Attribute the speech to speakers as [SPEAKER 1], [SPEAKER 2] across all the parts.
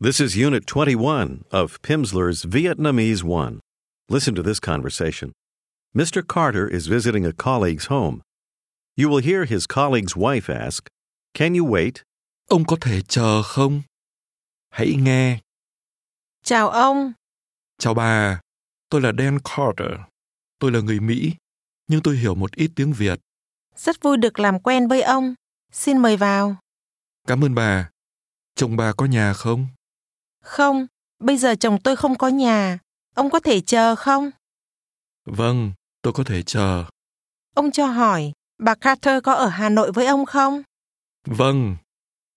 [SPEAKER 1] This is Unit 21 of Pimsleur's Vietnamese 1. Listen to this conversation. Mr. Carter is visiting a colleague's home. You will hear his colleague's wife ask, Can you wait?
[SPEAKER 2] Ông có thể chờ không? Hãy nghe.
[SPEAKER 3] Chào ông,
[SPEAKER 2] Chào bà, tôi là Dan Carter. Tôi là người Mỹ, nhưng tôi hiểu một ít tiếng Việt.
[SPEAKER 3] rất vui được làm quen với ông. Xin mời vào.
[SPEAKER 2] Cảm ơn bà. Chồng bà có nhà không?
[SPEAKER 3] Không, bây giờ chồng tôi không có nhà. Ông có thể chờ không?
[SPEAKER 2] Vâng, tôi có thể chờ.
[SPEAKER 3] Ông cho hỏi, bà Carter có ở Hà Nội với ông không?
[SPEAKER 2] Vâng,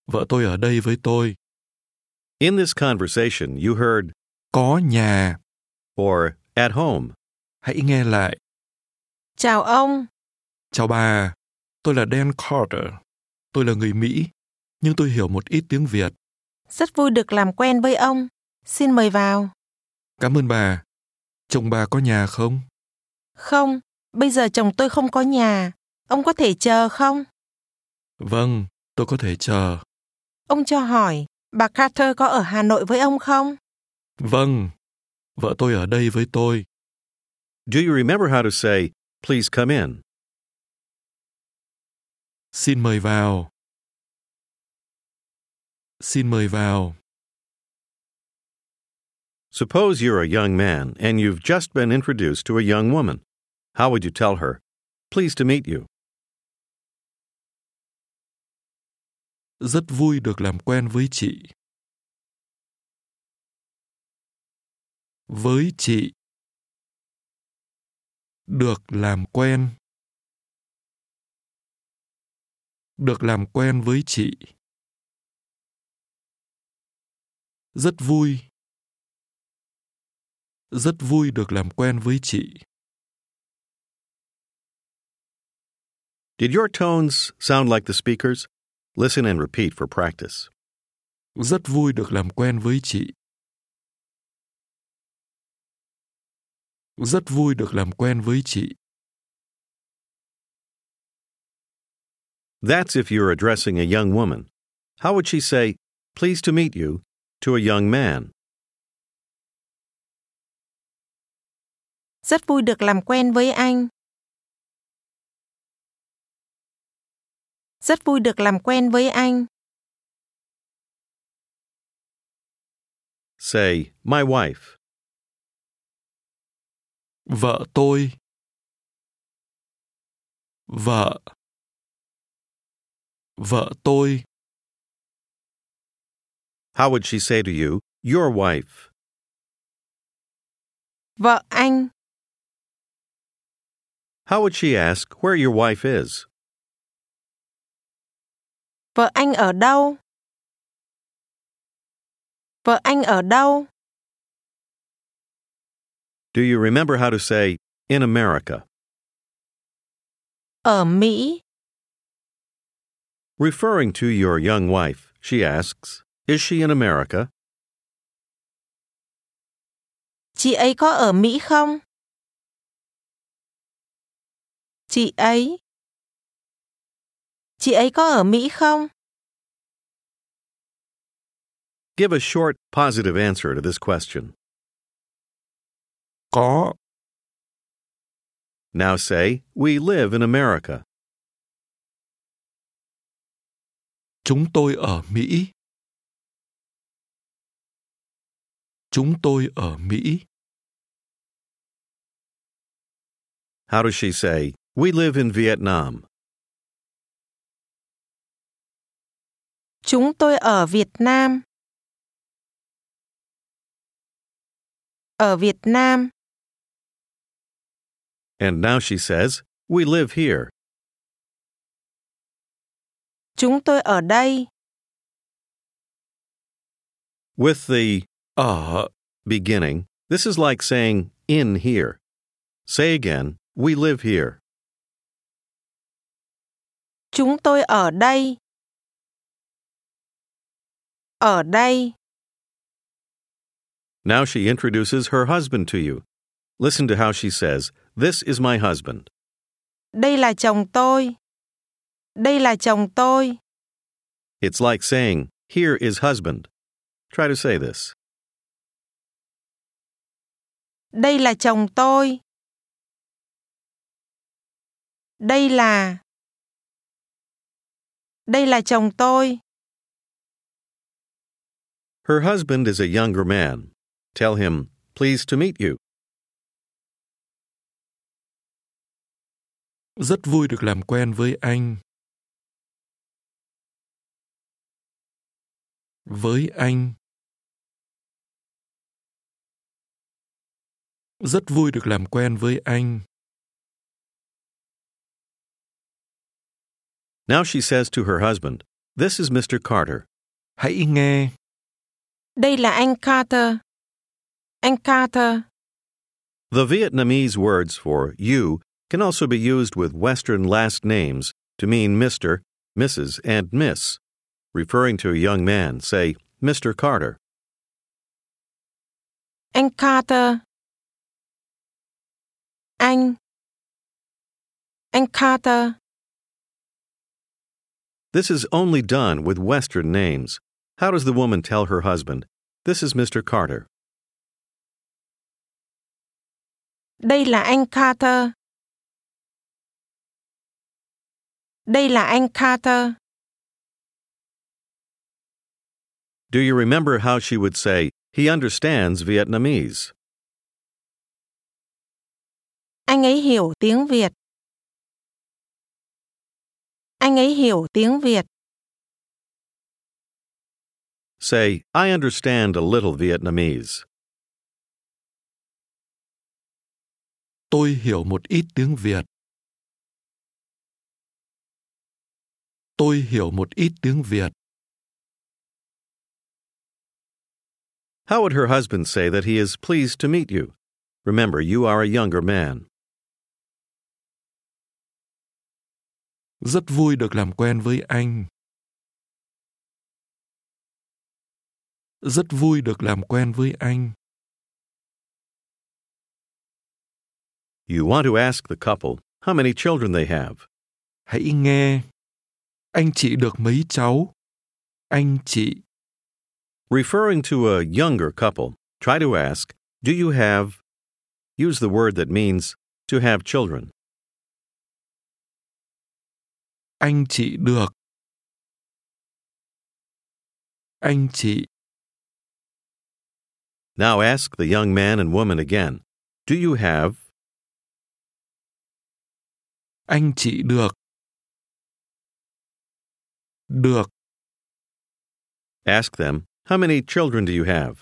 [SPEAKER 2] vợ tôi ở đây với tôi.
[SPEAKER 1] In this conversation, you heard
[SPEAKER 2] Có nhà.
[SPEAKER 1] or at home.
[SPEAKER 2] Hãy nghe lại.
[SPEAKER 3] Chào ông,
[SPEAKER 2] Chào bà, tôi là Dan Carter. Tôi là người Mỹ, nhưng tôi hiểu một ít tiếng Việt.
[SPEAKER 3] Rất vui được làm quen với ông. Xin mời vào.
[SPEAKER 2] Cảm ơn bà. Chồng bà có nhà không?
[SPEAKER 3] Không, bây giờ chồng tôi không có nhà. Ông có thể chờ không?
[SPEAKER 2] Vâng, tôi có thể chờ.
[SPEAKER 3] Ông cho hỏi, bà Carter có ở Hà Nội với ông không?
[SPEAKER 2] Vâng, vợ tôi ở đây với tôi.
[SPEAKER 1] Do you remember how to say, Please come in?
[SPEAKER 2] Xin mời vào. Xin mời vào.
[SPEAKER 1] Suppose you're a young man and you've just been introduced to a young woman. How would you tell her? Pleased to meet you.
[SPEAKER 2] Rất vui được làm quen với chị. Với chị. Được làm quen. Được làm quen với chị. Rất vui. Rất vui được làm quen với chị.
[SPEAKER 1] Did your tones sound like the speakers? Listen and repeat for practice.
[SPEAKER 2] Rất vui được làm quen với chị. Rất vui được làm quen với chị.
[SPEAKER 1] That's if you're addressing a young woman. How would she say, Pleased to meet you, to a young man?
[SPEAKER 3] Rất vui được làm quen với anh. Rất vui được làm quen với anh.
[SPEAKER 1] Say, My wife.
[SPEAKER 2] Vợ tôi. Vợ. Vợ tôi.
[SPEAKER 1] How would she say to you, Your wife?
[SPEAKER 3] Vợ anh,
[SPEAKER 1] How would she ask where your wife is?
[SPEAKER 3] vợ anh ở đâu? Vợ anh ở đâu?
[SPEAKER 1] Do you remember how to say, In America?
[SPEAKER 3] Ở Mỹ.
[SPEAKER 1] Referring to your young wife, she asks, Is she in America?
[SPEAKER 3] Chị ấy có ở Mỹ không? Chị ấy. Chị ấy có ở Mỹ không?
[SPEAKER 1] Give a short, positive answer to this question.
[SPEAKER 2] Có.
[SPEAKER 1] Now say, We live in America.
[SPEAKER 2] Chúng tôi ở Mỹ. Chúng tôi ở Mỹ.
[SPEAKER 1] How does she say, We live in Vietnam?
[SPEAKER 3] Chúng tôi ở Việt Nam. Ở Việt Nam.
[SPEAKER 1] And now she says, We live here.
[SPEAKER 3] Chúng tôi ở đây.
[SPEAKER 1] With the
[SPEAKER 2] Ở.
[SPEAKER 1] beginning, this is like saying in here. Say again, We live here.
[SPEAKER 3] Chúng tôi ở đây. Ở đây.
[SPEAKER 1] Now she introduces her husband to you. Listen to how she says, This is my husband.
[SPEAKER 3] Đây là chồng tôi. Đây là chồng tôi.
[SPEAKER 1] It's like saying, Here is husband. Try to say this.
[SPEAKER 3] Đây là chồng tôi. Đây là Đây là chồng tôi.
[SPEAKER 1] Her husband is a younger man. Tell him, pleased to meet you.
[SPEAKER 2] Rất vui được làm quen với anh. Với anh. Rất vui được làm quen với anh.
[SPEAKER 1] Now she says to her husband, This is Mr. Carter.
[SPEAKER 2] Hãy nghe.
[SPEAKER 3] Đây là anh Carter. Anh Carter.
[SPEAKER 1] The Vietnamese words for you can also be used with Western last names to mean Mr., Mrs., and Miss. Referring to a young man, say Mr. Carter.
[SPEAKER 3] Anh Carter. Anh. Anh Carter.
[SPEAKER 1] This is only done with Western names. How does the woman tell her husband, This is Mr. Carter?
[SPEAKER 3] Đây là anh Carter. Đây là anh Carter.
[SPEAKER 1] Do you remember how she would say, He understands Vietnamese?
[SPEAKER 3] Anh ấy hiểu tiếng Việt. Anh ấy hiểu tiếng Việt.
[SPEAKER 1] Say, I understand a little Vietnamese.
[SPEAKER 2] Tôi hiểu một ít tiếng Việt. Tôi hiểu một ít tiếng Việt.
[SPEAKER 1] How would her husband say that he is pleased to meet you? Remember, you are a younger man.
[SPEAKER 2] Rất vui được làm quen với anh. Rất vui được làm quen với anh.
[SPEAKER 1] You want to ask the couple how many children they have.
[SPEAKER 2] Hãy nghe. Anh chị được mấy cháu? Anh chị.
[SPEAKER 1] Referring to a younger couple, try to ask, Do you have? Use the word that means to have children.
[SPEAKER 2] Anh chị được. Anh chị.
[SPEAKER 1] Now ask the young man and woman again, Do you have?
[SPEAKER 2] Anh chị được. Được.
[SPEAKER 1] Ask them, How many children do you have?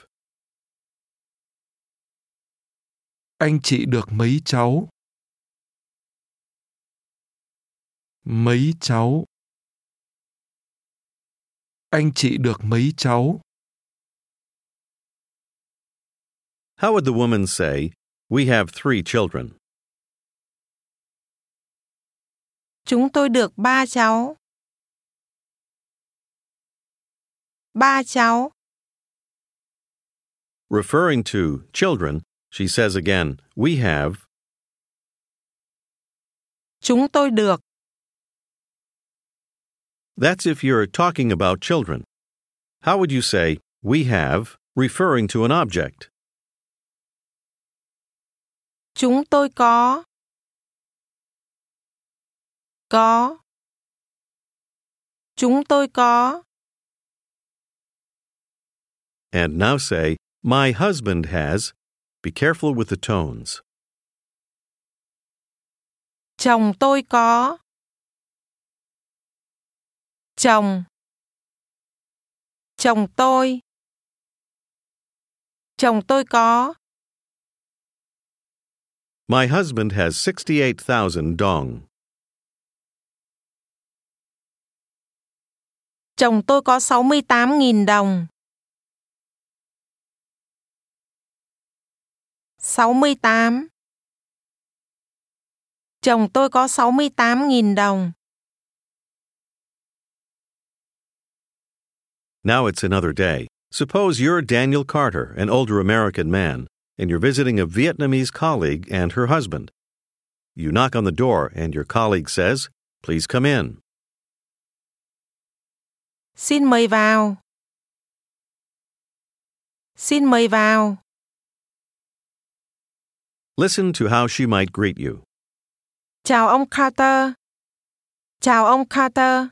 [SPEAKER 2] Anh chị được mấy cháu? Mấy cháu? Anh chị được mấy cháu?
[SPEAKER 1] How would the woman say, We have three children?
[SPEAKER 3] Chúng tôi được ba cháu. Ba cháu.
[SPEAKER 1] Referring to children, she says again, We have.
[SPEAKER 3] Chúng tôi được.
[SPEAKER 1] That's if you're talking about children. How would you say, We have, referring to an object?
[SPEAKER 3] Chúng tôi có. Có. Chúng tôi có.
[SPEAKER 1] And now say, My husband has. Be careful with the tones.
[SPEAKER 3] Chồng tôi có. Chồng. Chồng tôi. Chồng tôi có.
[SPEAKER 1] My husband has 68,000 dong.
[SPEAKER 3] Chồng tôi có 68.000 đồng. 68. Chồng tôi có 68.000 đồng.
[SPEAKER 1] Now it's another day. Suppose you're Daniel Carter, an older American man, and you're visiting a Vietnamese colleague and her husband. You knock on the door, and your colleague says, Please come in.
[SPEAKER 3] Xin mời vào. Xin mời vào.
[SPEAKER 1] Listen to how she might greet you.
[SPEAKER 3] Chào ông Carter. Chào ông Carter.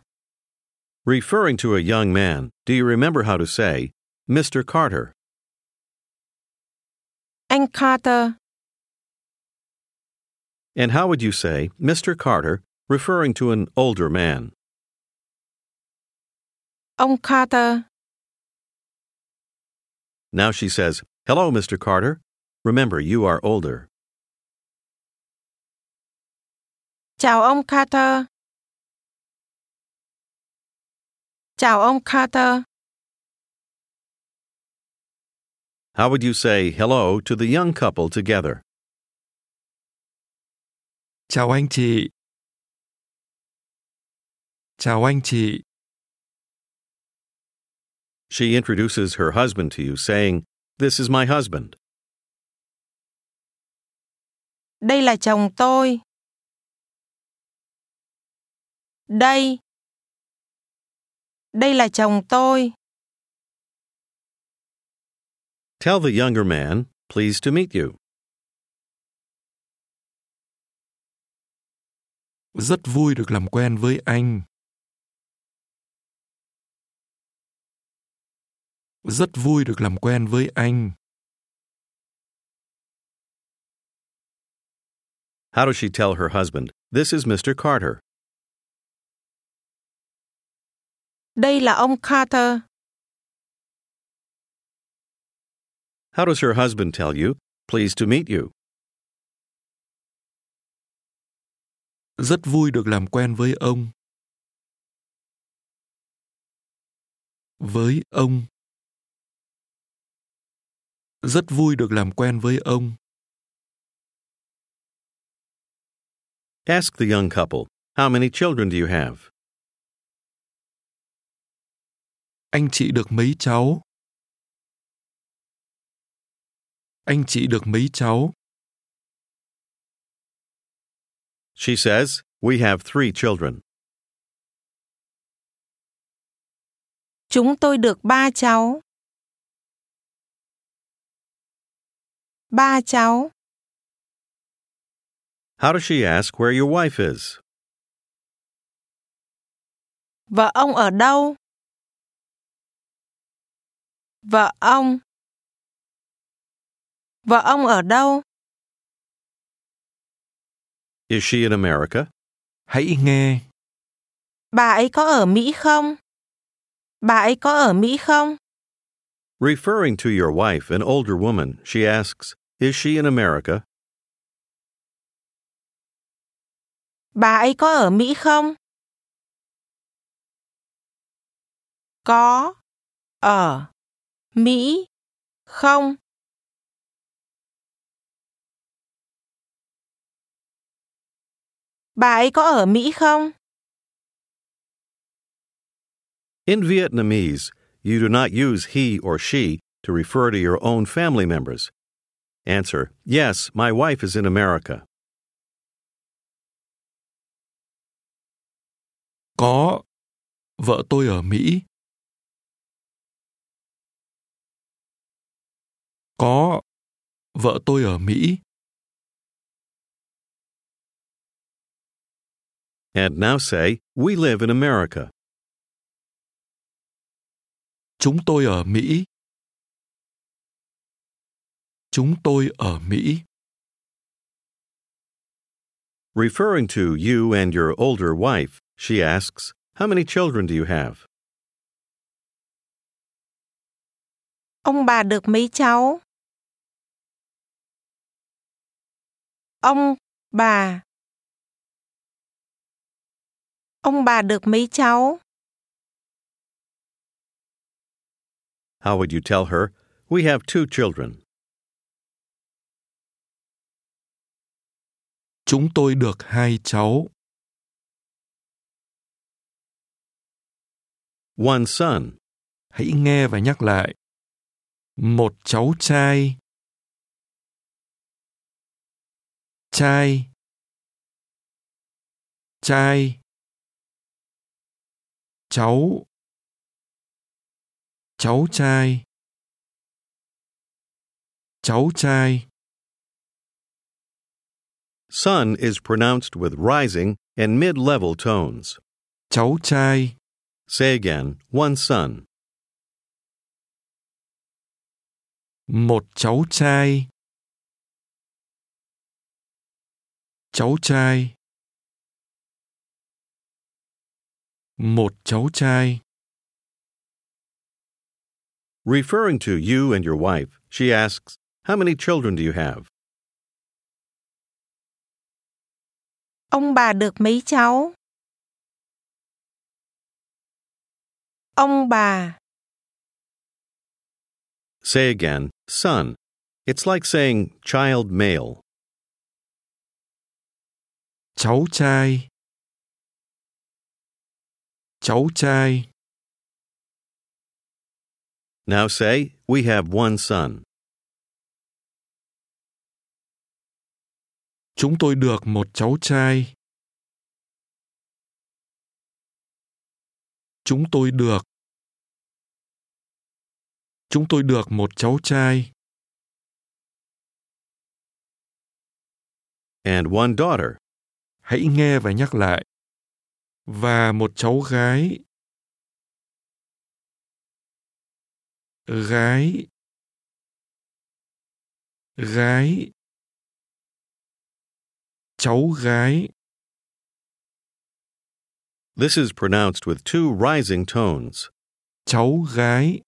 [SPEAKER 1] Referring to a young man, do you remember how to say, Mr. Carter?
[SPEAKER 3] Anh Carter.
[SPEAKER 1] And how would you say, Mr. Carter, referring to an older man?
[SPEAKER 3] Ông Carter.
[SPEAKER 1] Now she says, Hello, Mr. Carter. Remember, you are older.
[SPEAKER 3] Chào ông Carter. Chào ông Carter.
[SPEAKER 1] How would you say hello to the young couple together?
[SPEAKER 2] Chào anh chị. Chào anh chị.
[SPEAKER 1] She introduces her husband to you, saying, This is my husband.
[SPEAKER 3] Đây là chồng tôi. Đây. Đây là chồng tôi.
[SPEAKER 1] Tell the younger man, Pleased to meet you.
[SPEAKER 2] Rất vui được làm quen với anh. Rất vui được làm quen với anh.
[SPEAKER 1] How does she tell her husband, This is Mr. Carter?
[SPEAKER 3] Đây là ông Carter.
[SPEAKER 1] How does her husband tell you, Pleased to meet you?
[SPEAKER 2] Rất vui được làm quen với ông. Với ông. Rất vui được làm quen với ông.
[SPEAKER 1] Ask the young couple, How many children do you have?
[SPEAKER 2] Anh chị được mấy cháu? Anh chị được mấy cháu?
[SPEAKER 1] She says, We have three children.
[SPEAKER 3] Chúng tôi được ba cháu. Ba cháu.
[SPEAKER 1] How does she ask where your wife is?
[SPEAKER 3] Vợ ông ở đâu? Vợ ông. Vợ ông ở đâu?
[SPEAKER 1] Is she in America?
[SPEAKER 2] Hãy nghe.
[SPEAKER 3] Bà ấy có ở Mỹ không? Bà ấy có ở Mỹ không?
[SPEAKER 1] Referring to your wife, an older woman, she asks, Is she in America?
[SPEAKER 3] Bà ấy có ở Mỹ không? Có. Ở. Mỹ. Không. Bà ấy có ở Mỹ không?
[SPEAKER 1] In Vietnamese, you do not use he or she to refer to your own family members. Answer, Yes, my wife is in America.
[SPEAKER 2] Có. Vợ tôi ở Mỹ. Có. Vợ tôi ở Mỹ.
[SPEAKER 1] And now say, We live in America.
[SPEAKER 2] Chúng tôi ở Mỹ. Chúng tôi ở Mỹ.
[SPEAKER 1] Referring to you and your older wife, she asks, How many children do you have?
[SPEAKER 3] Ông bà được mấy cháu? Ông bà. Ông bà được mấy cháu?
[SPEAKER 1] How would you tell her, We have two children?
[SPEAKER 2] Chúng tôi được hai cháu.
[SPEAKER 1] One son.
[SPEAKER 2] Hãy nghe và nhắc lại. Một cháu trai. Trai. Trai. Cháu. Cháu trai. cháu trai,
[SPEAKER 1] Son is pronounced with rising and mid level tones.
[SPEAKER 2] cháu trai,
[SPEAKER 1] Say again, one son.
[SPEAKER 2] một cháu trai. Cháu trai. Một cháu trai.
[SPEAKER 1] Referring to you and your wife, she asks, How many children do you have?
[SPEAKER 3] Ông bà được mấy cháu? Ông bà,
[SPEAKER 1] Say again, son. It's like saying child male.
[SPEAKER 2] Cháu trai. Cháu trai.
[SPEAKER 1] Now say, We have one son.
[SPEAKER 2] Chúng tôi được một cháu trai. Chúng tôi được. Chúng tôi được một cháu trai
[SPEAKER 1] And one daughter.
[SPEAKER 2] Hãy nghe và nhắc lại. Và một cháu gái. Gái. Gái. Cháu gái.
[SPEAKER 1] This is pronounced with two rising tones.
[SPEAKER 2] Cháu gái.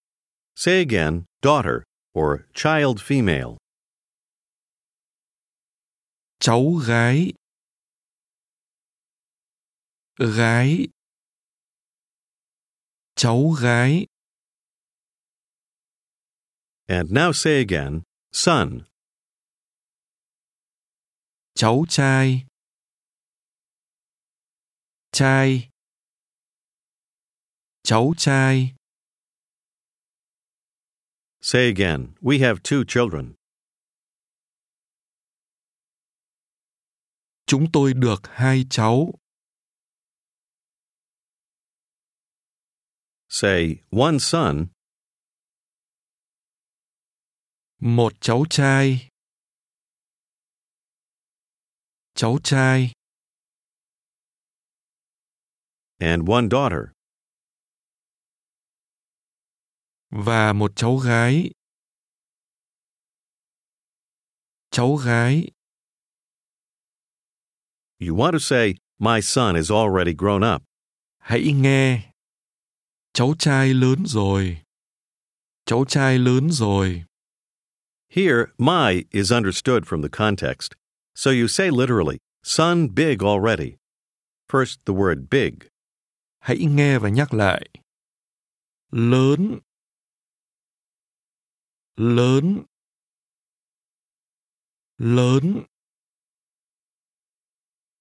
[SPEAKER 1] Say again, daughter or child female.
[SPEAKER 2] Cháu gái. Gái. Cháu gái.
[SPEAKER 1] And now say again, son.
[SPEAKER 2] Cháu trai. Trai. Cháu trai.
[SPEAKER 1] Say again, we have two children.
[SPEAKER 2] Chúng tôi được hai cháu.
[SPEAKER 1] Say one son,
[SPEAKER 2] Một cháu trai. Cháu trai.
[SPEAKER 1] and one daughter.
[SPEAKER 2] Và một cháu gái. Cháu gái.
[SPEAKER 1] You want to say, My son is already grown up.
[SPEAKER 2] Hãy nghe. Cháu trai lớn rồi. Cháu trai lớn rồi.
[SPEAKER 1] Here, my is understood from the context. So you say literally, son big already. First, the word big.
[SPEAKER 2] Hãy nghe và nhắc lại. Lớn. Lớn. Lớn.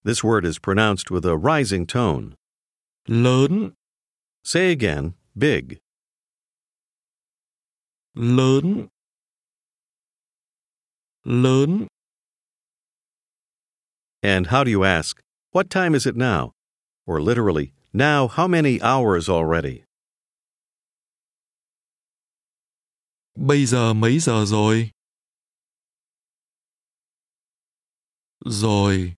[SPEAKER 1] This word is pronounced with a rising tone.
[SPEAKER 2] Lớn.
[SPEAKER 1] Say again, big.
[SPEAKER 2] Lớn. Lớn.
[SPEAKER 1] And how do you ask, What time is it now? Or literally, Now how many hours already?
[SPEAKER 2] Bây giờ mấy giờ rồi? Rồi.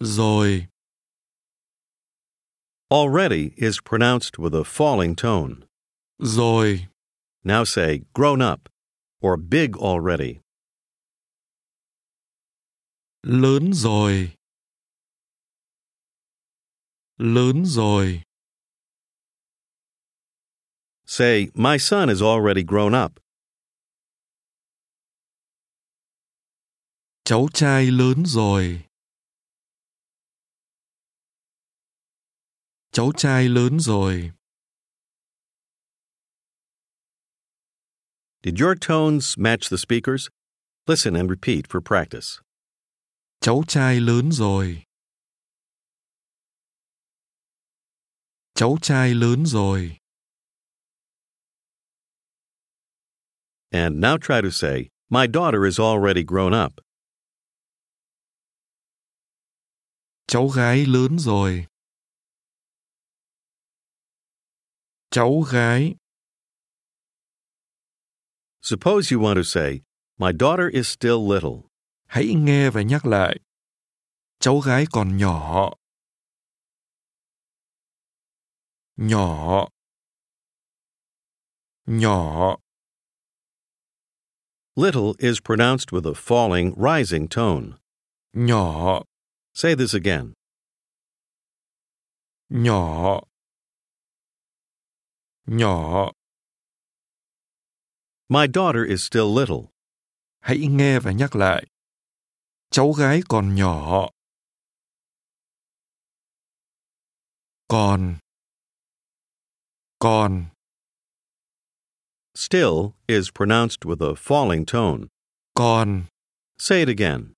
[SPEAKER 2] Rồi.
[SPEAKER 1] Already is pronounced with a falling tone.
[SPEAKER 2] Rồi.
[SPEAKER 1] Now say grown up or big already.
[SPEAKER 2] Lớn rồi. Lớn rồi.
[SPEAKER 1] Say, My son is already grown up.
[SPEAKER 2] Cháu trai lớn rồi. Cháu trai lớn rồi.
[SPEAKER 1] Did your tones match the speakers? Listen and repeat for practice.
[SPEAKER 2] Cháu trai lớn rồi. Cháu trai lớn rồi.
[SPEAKER 1] And now try to say, My daughter is already grown up.
[SPEAKER 2] Cháu gái lớn rồi. Cháu gái.
[SPEAKER 1] Suppose you want to say, My daughter is still little.
[SPEAKER 2] Hãy nghe và nhắc lại. Cháu gái còn nhỏ. Nhỏ. Nhỏ.
[SPEAKER 1] Little is pronounced with a falling, rising tone.
[SPEAKER 2] Nhỏ.
[SPEAKER 1] Say this again.
[SPEAKER 2] Nhỏ. Nhỏ.
[SPEAKER 1] My daughter is still little.
[SPEAKER 2] Hãy nghe và nhắc lại. Cháu gái còn nhỏ. Còn. Còn.
[SPEAKER 1] Still is pronounced with a falling tone.
[SPEAKER 2] Còn.
[SPEAKER 1] Say it again.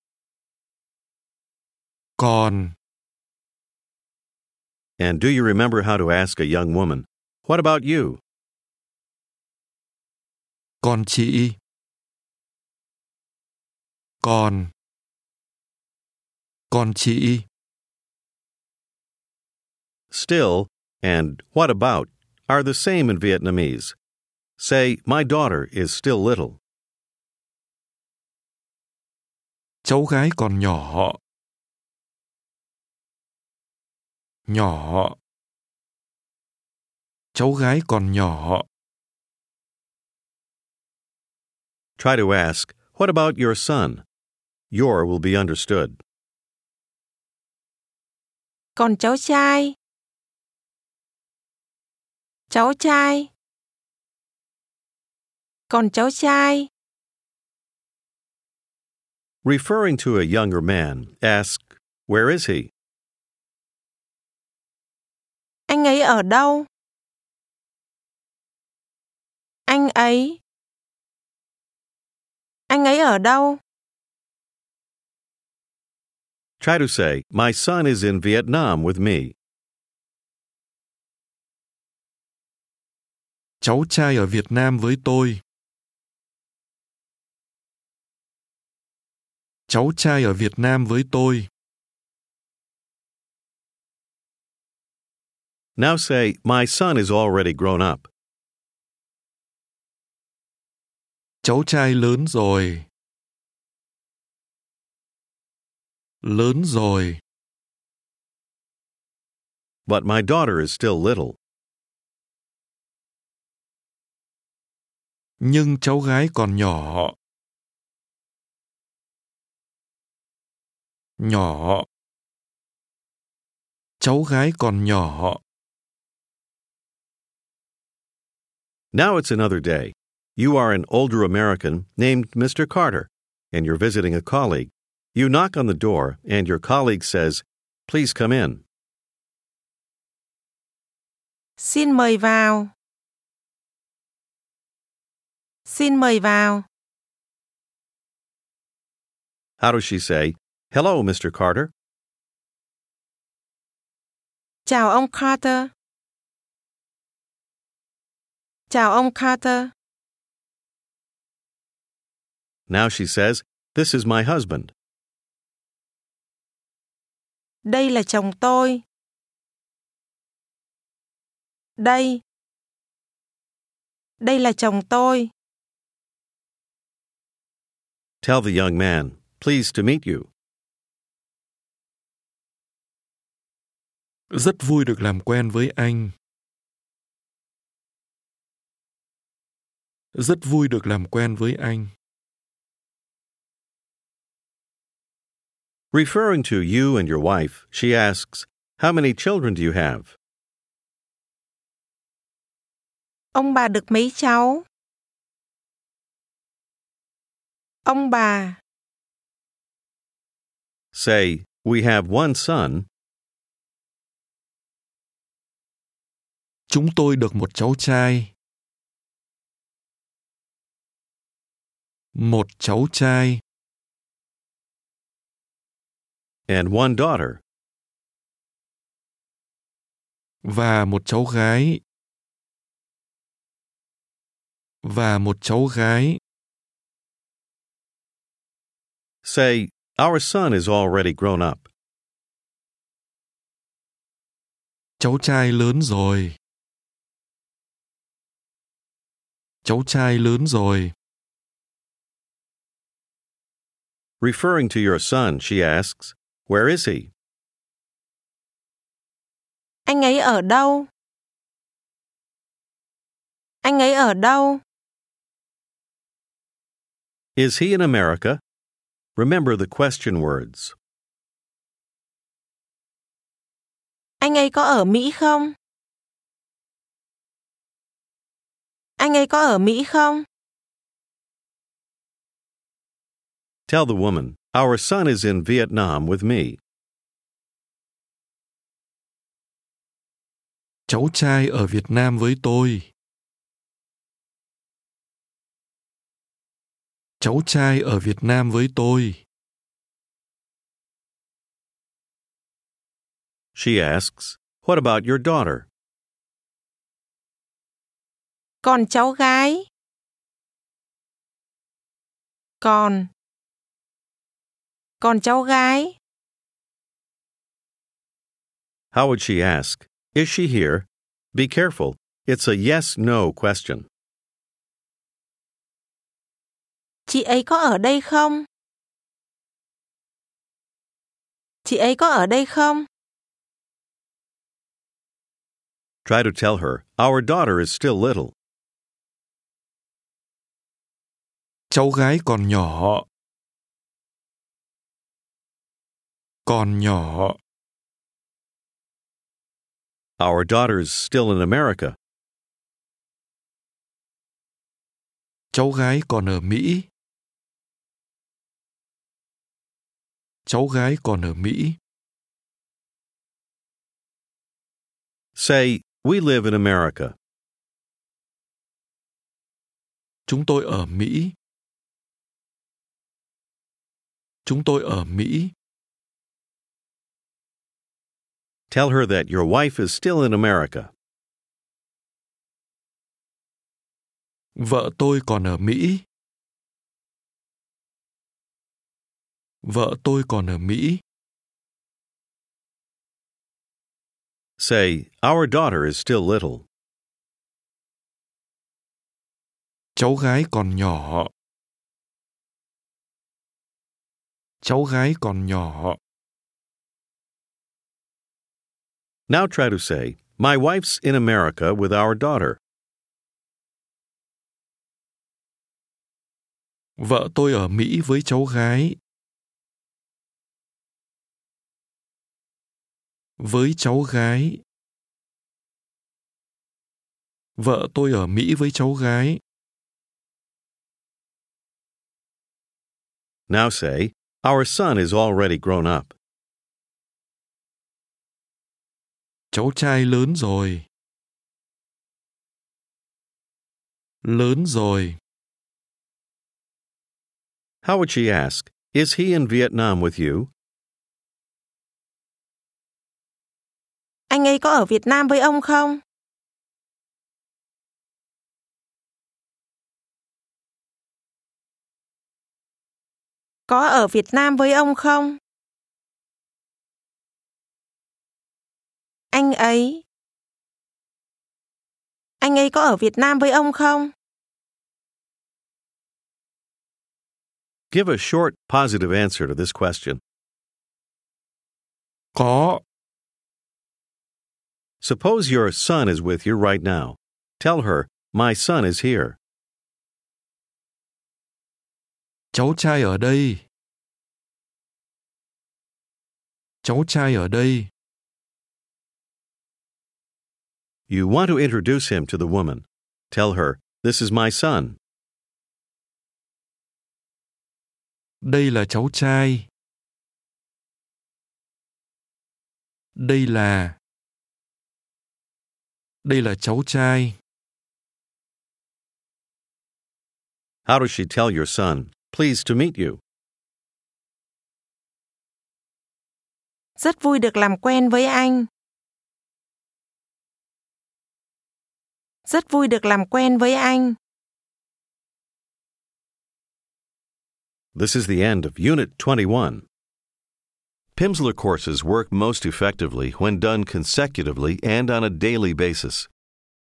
[SPEAKER 2] Còn.
[SPEAKER 1] And do you remember how to ask a young woman, What about you?
[SPEAKER 2] Còn chị. Còn. Còn chị.
[SPEAKER 1] Still and what about are the same in Vietnamese. Say, My daughter is still little.
[SPEAKER 2] Cháu gái còn nhỏ. Nhỏ. Cháu gái còn nhỏ.
[SPEAKER 1] Try to ask, What about your son? Your will be understood.
[SPEAKER 3] Còn cháu trai. Cháu trai. Còn cháu trai.
[SPEAKER 1] Referring to a younger man, ask, Where is he?
[SPEAKER 3] Anh ấy ở đâu? Anh ấy. Anh ấy ở đâu?
[SPEAKER 1] Try to say, My son is in Vietnam with me.
[SPEAKER 2] Cháu trai ở Việt Nam với tôi. Cháu trai ở Việt Nam với tôi.
[SPEAKER 1] Now say, My son is already grown up.
[SPEAKER 2] Cháu trai lớn rồi. Lớn rồi.
[SPEAKER 1] But my daughter is still little.
[SPEAKER 2] Nhưng cháu gái còn nhỏ. Nhỏ. Cháu gái còn nhỏ.
[SPEAKER 1] Now it's another day. You are an older American named Mr. Carter, and you're visiting a colleague. You knock on the door, and your colleague says, Please come in.
[SPEAKER 3] Xin mời vào. Xin mời vào.
[SPEAKER 1] How does she say, Hello, Mr. Carter?
[SPEAKER 3] Chào ông Carter. Chào ông Carter.
[SPEAKER 1] Now she says, This is my husband.
[SPEAKER 3] Đây là chồng tôi. Đây. Đây là chồng tôi.
[SPEAKER 1] Tell the young man, Pleased to meet you.
[SPEAKER 2] Rất vui được làm quen với anh. Rất vui được làm quen với anh.
[SPEAKER 1] Referring to you and your wife, she asks, How many children do you have?
[SPEAKER 3] Ông bà được mấy cháu? Ông bà.
[SPEAKER 1] Say, We have one son.
[SPEAKER 2] Chúng tôi được một cháu trai. Một cháu trai
[SPEAKER 1] and one daughter.
[SPEAKER 2] và một cháu gái. Và một cháu gái.
[SPEAKER 1] Say, Our son is already grown up.
[SPEAKER 2] Cháu trai lớn rồi. Cháu trai lớn rồi.
[SPEAKER 1] Referring to your son, she asks, Where is he?
[SPEAKER 3] Anh ấy ở đâu? Anh ấy ở đâu?
[SPEAKER 1] Is he in America? Remember the question words.
[SPEAKER 3] Anh ấy có ở Mỹ không? Anh ấy có ở Mỹ không?
[SPEAKER 1] Tell the woman, Our son is in Vietnam with me.
[SPEAKER 2] Cháu trai ở Việt Nam với tôi. Cháu trai ở Việt Nam với tôi.
[SPEAKER 1] She asks, What about your daughter?
[SPEAKER 3] Còn cháu gái? Còn. Còn cháu gái?
[SPEAKER 1] How would she ask? Is she here? Be careful. It's a yes no question.
[SPEAKER 3] Chị ấy có ở đây không? Chị ấy có ở đây không?
[SPEAKER 1] Try to tell her, Our daughter is still little.
[SPEAKER 2] Cháu gái còn nhỏ. Còn nhỏ.
[SPEAKER 1] Our daughter's still in America.
[SPEAKER 2] Cháu gái còn ở Mỹ. Cháu gái còn ở Mỹ.
[SPEAKER 1] Say, We live in America.
[SPEAKER 2] Chúng tôi ở Mỹ. Chúng tôi ở Mỹ.
[SPEAKER 1] Tell her that your wife is still in America.
[SPEAKER 2] Vợ tôi còn ở Mỹ. Vợ tôi còn ở Mỹ.
[SPEAKER 1] Say, Our daughter is still little.
[SPEAKER 2] Cháu gái còn nhỏ. Cháu gái còn nhỏ.
[SPEAKER 1] Now try to say, My wife's in America with our daughter.
[SPEAKER 2] Vợ tôi ở Mỹ với cháu gái. Với cháu gái. Vợ tôi ở Mỹ với cháu gái.
[SPEAKER 1] Now say, Our son is already grown up.
[SPEAKER 2] Cháu trai lớn rồi. Lớn rồi.
[SPEAKER 1] How would she ask, Is he in Vietnam with you?
[SPEAKER 3] Anh ấy có ở Việt Nam với ông không? Có ở Việt Nam với ông không? Anh ấy. Anh ấy có ở Việt Nam với ông không?
[SPEAKER 1] Give a short, positive answer to this question.
[SPEAKER 2] Có.
[SPEAKER 1] Suppose your son is with you right now. Tell her, My son is here.
[SPEAKER 2] Cháu trai ở đây. Cháu trai ở đây.
[SPEAKER 1] You want to introduce him to the woman. Tell her, This is my son.
[SPEAKER 2] Đây là cháu trai. Đây là Đây là cháu trai.
[SPEAKER 1] How does she tell your son, Pleased to meet you?
[SPEAKER 3] Rất vui được làm quen với anh. Rất vui được làm quen với anh.
[SPEAKER 1] This is the end of Unit 21. Pimsleur courses work most effectively when done consecutively and on a daily basis.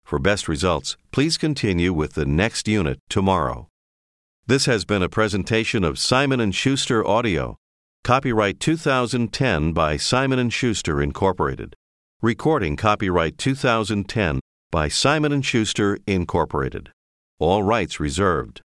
[SPEAKER 1] For best results, please continue with the next unit tomorrow. This has been a presentation of Simon Schuster Audio. Copyright 2010 by Simon Schuster Incorporated. Recording copyright 2010 by Simon Schuster Incorporated. All rights reserved.